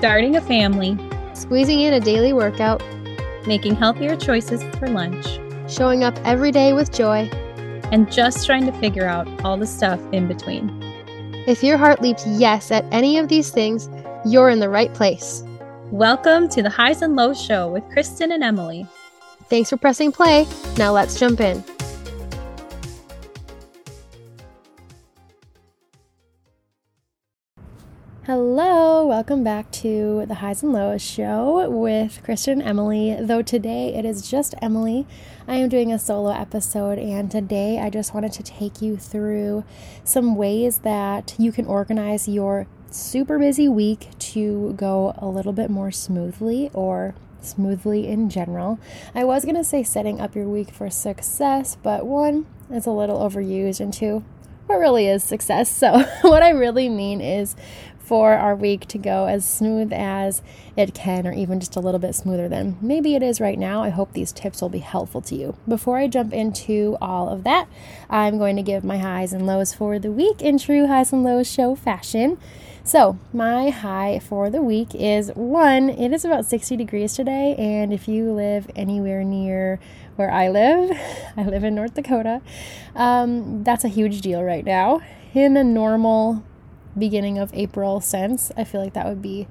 starting a family, squeezing in a daily workout, making healthier choices for lunch, showing up every day with joy, and just trying to figure out all the stuff in between. If your heart leaps yes at any of these things, you're in the right place. Welcome to the Highs and Lows Show with Kristin and Emily. Thanks for pressing play. Now let's jump in. Welcome back to the Highs and Lows show with Christian Emily. Though today it is just Emily, I am doing a solo episode, and today I just wanted to take you through some ways that you can organize your super busy week to go a little bit more smoothly or smoothly in general. I was going to say setting up your week for success, but one, it's a little overused, and two, what really is success? So, what I really mean is for our week to go as smooth as it can, or even just a little bit smoother than maybe it is right now. I hope these tips will be helpful to you. Before I jump into all of that, I'm going to give my highs and lows for the week in true highs and lows show fashion. So, my high for the week is one, it is about 60 degrees today, and if you live anywhere near where I live, I live in North Dakota, um, that's a huge deal right now. In a normal beginning of April since. I feel like that would be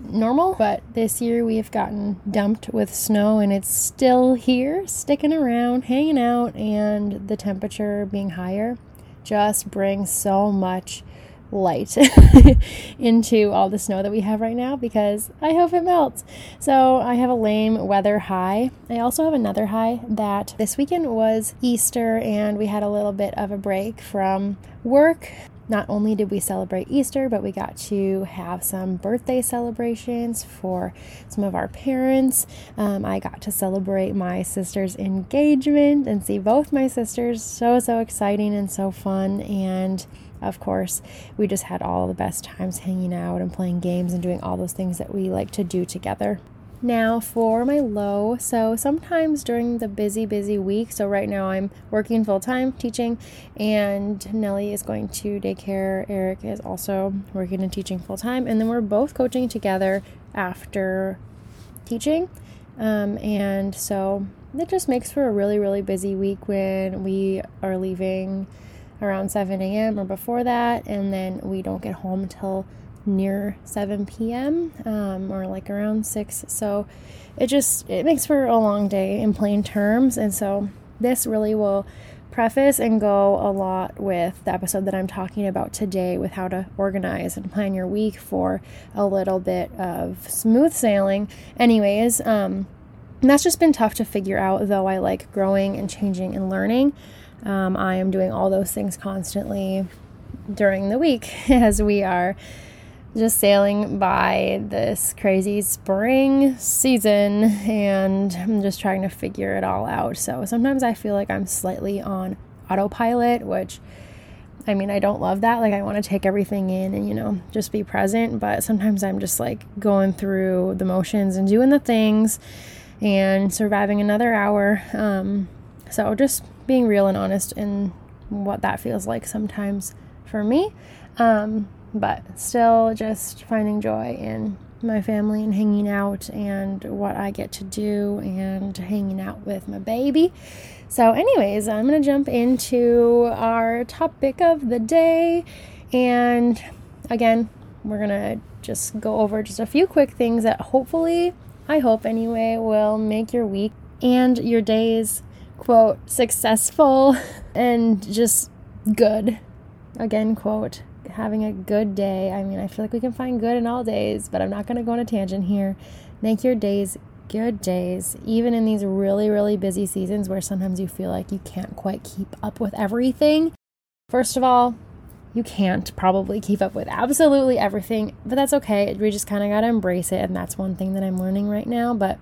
normal, but this year we have gotten dumped with snow and it's still here, sticking around, hanging out, and the temperature being higher just brings so much light into all the snow that we have right now because I hope it melts. So I have a lame weather high. I also have another high that this weekend was Easter and we had a little bit of a break from work not only did we celebrate Easter, but we got to have some birthday celebrations for some of our parents. Um, I got to celebrate my sister's engagement and see both my sisters. So, so exciting and so fun. And of course, we just had all the best times hanging out and playing games and doing all those things that we like to do together. Now, for my low, so sometimes during the busy, busy week, so right now I'm working full time teaching, and Nellie is going to daycare. Eric is also working and teaching full time, and then we're both coaching together after teaching. Um, and so it just makes for a really, really busy week when we are leaving around 7 a.m. or before that, and then we don't get home until near 7 p.m. Um, or like around 6. So it just it makes for a long day in plain terms. And so this really will preface and go a lot with the episode that I'm talking about today with how to organize and plan your week for a little bit of smooth sailing. Anyways, um, that's just been tough to figure out, though I like growing and changing and learning. Um, I am doing all those things constantly during the week as we are just sailing by this crazy spring season and I'm just trying to figure it all out. So sometimes I feel like I'm slightly on autopilot, which I mean, I don't love that. Like, I want to take everything in and, you know, just be present. But sometimes I'm just like going through the motions and doing the things and surviving another hour. Um, so just being real and honest in what that feels like sometimes for me. Um, but still just finding joy in my family and hanging out and what I get to do and hanging out with my baby. So, anyways, I'm going to jump into our topic of the day. And again, we're going to just go over just a few quick things that hopefully, I hope anyway, will make your week and your days, quote, successful and just good. Again, quote, having a good day. I mean, I feel like we can find good in all days, but I'm not going to go on a tangent here. Make your days good days, even in these really, really busy seasons where sometimes you feel like you can't quite keep up with everything. First of all, you can't probably keep up with absolutely everything, but that's okay. We just kind of got to embrace it, and that's one thing that I'm learning right now. But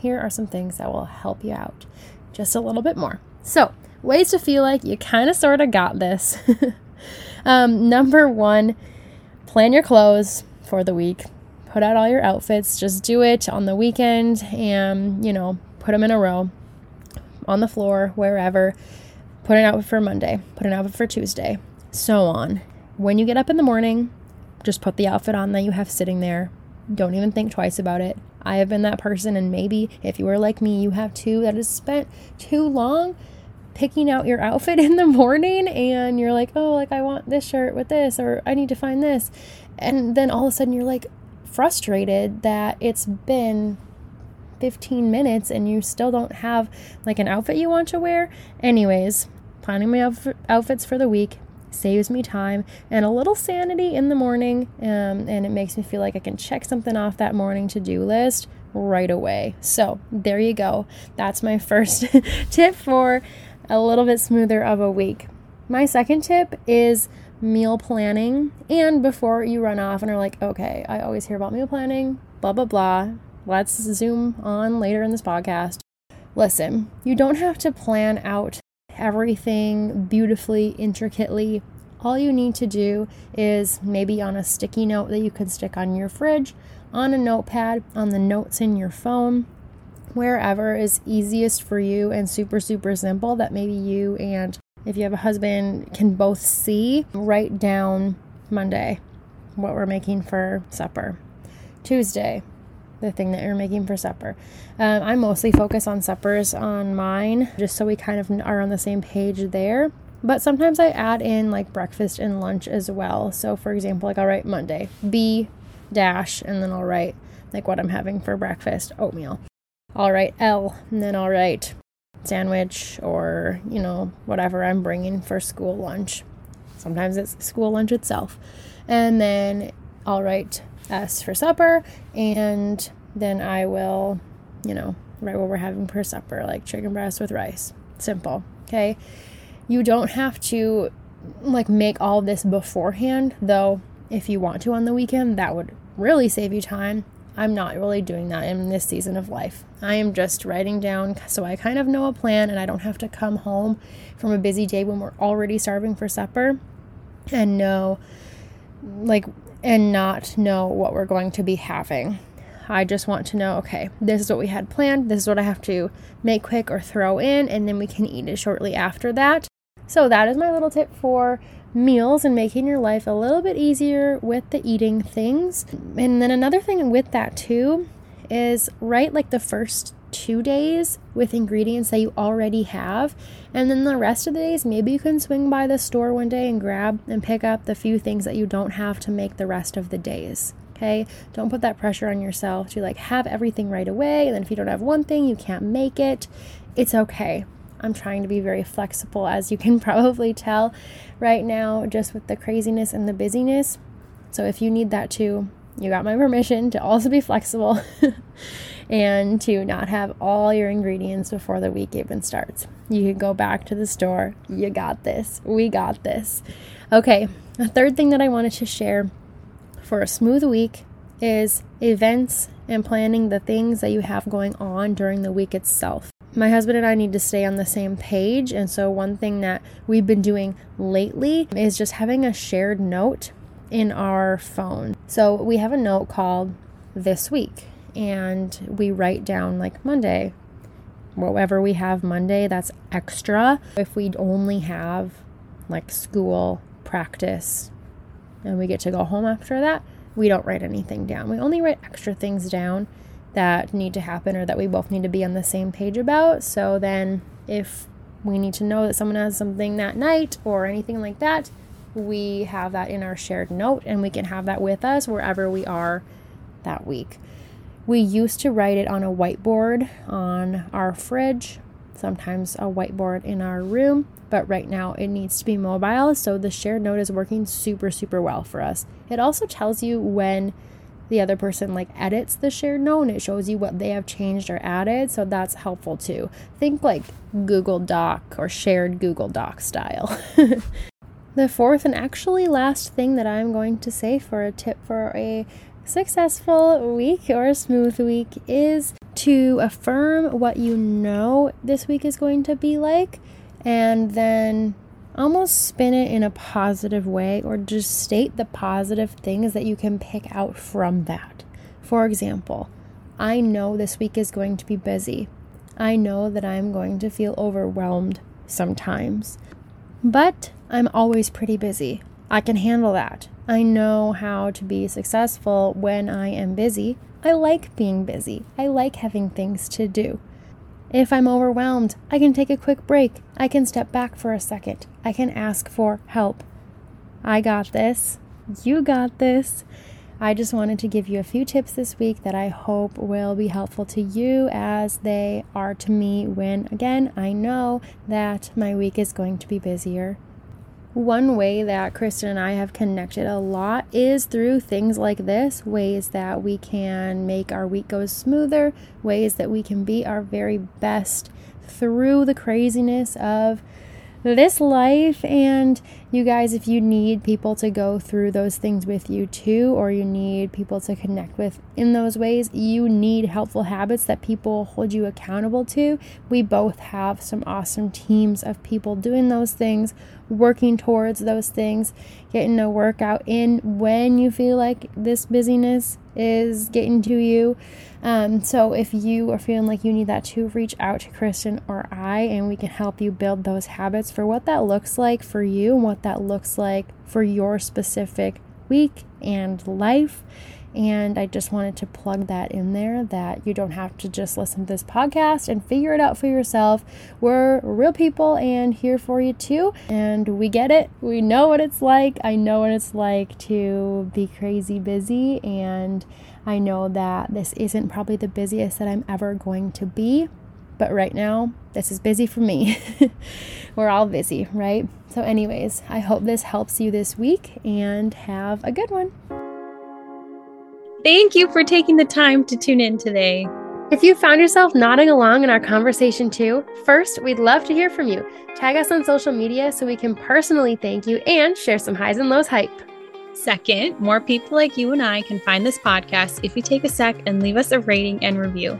here are some things that will help you out just a little bit more. So, ways to feel like you kind of sort of got this. Um, number one, plan your clothes for the week. Put out all your outfits. Just do it on the weekend and, you know, put them in a row on the floor, wherever. Put an outfit for Monday, put an outfit for Tuesday, so on. When you get up in the morning, just put the outfit on that you have sitting there don't even think twice about it. I have been that person, and maybe if you are like me, you have too, that has spent too long picking out your outfit in the morning and you're like, oh, like I want this shirt with this, or I need to find this. And then all of a sudden you're like frustrated that it's been 15 minutes and you still don't have like an outfit you want to wear. Anyways, planning my outfits for the week saves me time and a little sanity in the morning. Um, and it makes me feel like I can check something off that morning to do list right away. So, there you go. That's my first tip for a little bit smoother of a week. My second tip is meal planning. And before you run off and are like, okay, I always hear about meal planning, blah, blah, blah, let's zoom on later in this podcast. Listen, you don't have to plan out everything beautifully, intricately. All you need to do is maybe on a sticky note that you can stick on your fridge, on a notepad, on the notes in your phone, wherever is easiest for you and super, super simple that maybe you and if you have a husband can both see, write down Monday what we're making for supper. Tuesday, the thing that you're making for supper. Um, I mostly focus on suppers on mine just so we kind of are on the same page there. But sometimes I add in like breakfast and lunch as well. So, for example, like I'll write Monday, B dash, and then I'll write like what I'm having for breakfast, oatmeal. I'll L, and then I'll write sandwich or, you know, whatever I'm bringing for school lunch. Sometimes it's school lunch itself. And then I'll write S for supper, and then I will, you know, write what we're having for supper, like chicken breast with rice. Simple. Okay. You don't have to like make all this beforehand, though, if you want to on the weekend, that would really save you time. I'm not really doing that in this season of life. I am just writing down so I kind of know a plan and I don't have to come home from a busy day when we're already starving for supper and know, like, and not know what we're going to be having. I just want to know okay, this is what we had planned, this is what I have to make quick or throw in, and then we can eat it shortly after that. So, that is my little tip for meals and making your life a little bit easier with the eating things. And then another thing with that too is write like the first two days with ingredients that you already have. And then the rest of the days, maybe you can swing by the store one day and grab and pick up the few things that you don't have to make the rest of the days. Okay, don't put that pressure on yourself to like have everything right away. And then if you don't have one thing, you can't make it. It's okay. I'm trying to be very flexible, as you can probably tell right now, just with the craziness and the busyness. So if you need that too, you got my permission to also be flexible and to not have all your ingredients before the week even starts. You can go back to the store. You got this. We got this. Okay, a third thing that I wanted to share for a smooth week is events and planning the things that you have going on during the week itself my husband and I need to stay on the same page. And so, one thing that we've been doing lately is just having a shared note in our phone. So, we have a note called This Week, and we write down like Monday, whatever we have Monday that's extra. If we only have like school practice and we get to go home after that, we don't write anything down. We only write extra things down that need to happen or that we both need to be on the same page about. So then, if we need to know that someone has something that night or anything like that, we have that in our shared note and we can have that with us wherever we are that week. We used to write it on a whiteboard on our fridge, sometimes a whiteboard in our room, but right now it needs to be mobile. So the shared note is working super, super well for us. It also tells you when the other person like edits the shared note and it shows you what they have changed or added. So that's helpful too. Think like Google Doc or shared Google Doc style. the fourth and actually last thing that I'm going to say for a tip for a successful week or a smooth week is to affirm what you know this week is going to be like and then almost spin it in a positive way or just state the positive things that you can pick out from that. For example, I know this week is going to be busy. I know that I'm going to feel overwhelmed sometimes. But I'm always pretty busy. I can handle that. I know how to be successful when I am busy. I like being busy. I like having things to do. If I'm overwhelmed, I can take a quick break. I can step back for a second. I can ask for help. I got this. You got this. I just wanted to give you a few tips this week that I hope will be helpful to you as they are to me when, again, I know that my week is going to be busier. One way that Kristin and I have connected a lot is through things like this ways that we can make our week go smoother, ways that we can be our very best through the craziness of this life. And you guys, if you need people to go through those things with you too, or you need people to connect with in those ways, you need helpful habits that people hold you accountable to. We both have some awesome teams of people doing those things, working towards those things, getting a workout in when you feel like this busyness is getting to you. Um, so if you are feeling like you need that to reach out to Kristin or I, and we can help you build those habits for what that looks like for you and what that looks like for your specific week and life. And I just wanted to plug that in there that you don't have to just listen to this podcast and figure it out for yourself. We're real people and here for you too. And we get it. We know what it's like. I know what it's like to be crazy busy. And I know that this isn't probably the busiest that I'm ever going to be. But right now, this is busy for me. We're all busy, right? So, anyways, I hope this helps you this week and have a good one. Thank you for taking the time to tune in today. If you found yourself nodding along in our conversation too, first, we'd love to hear from you. Tag us on social media so we can personally thank you and share some highs and lows hype. Second, more people like you and I can find this podcast if you take a sec and leave us a rating and review.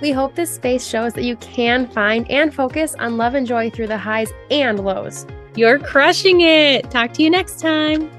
We hope this space shows that you can find and focus on love and joy through the highs and lows. You're crushing it. Talk to you next time.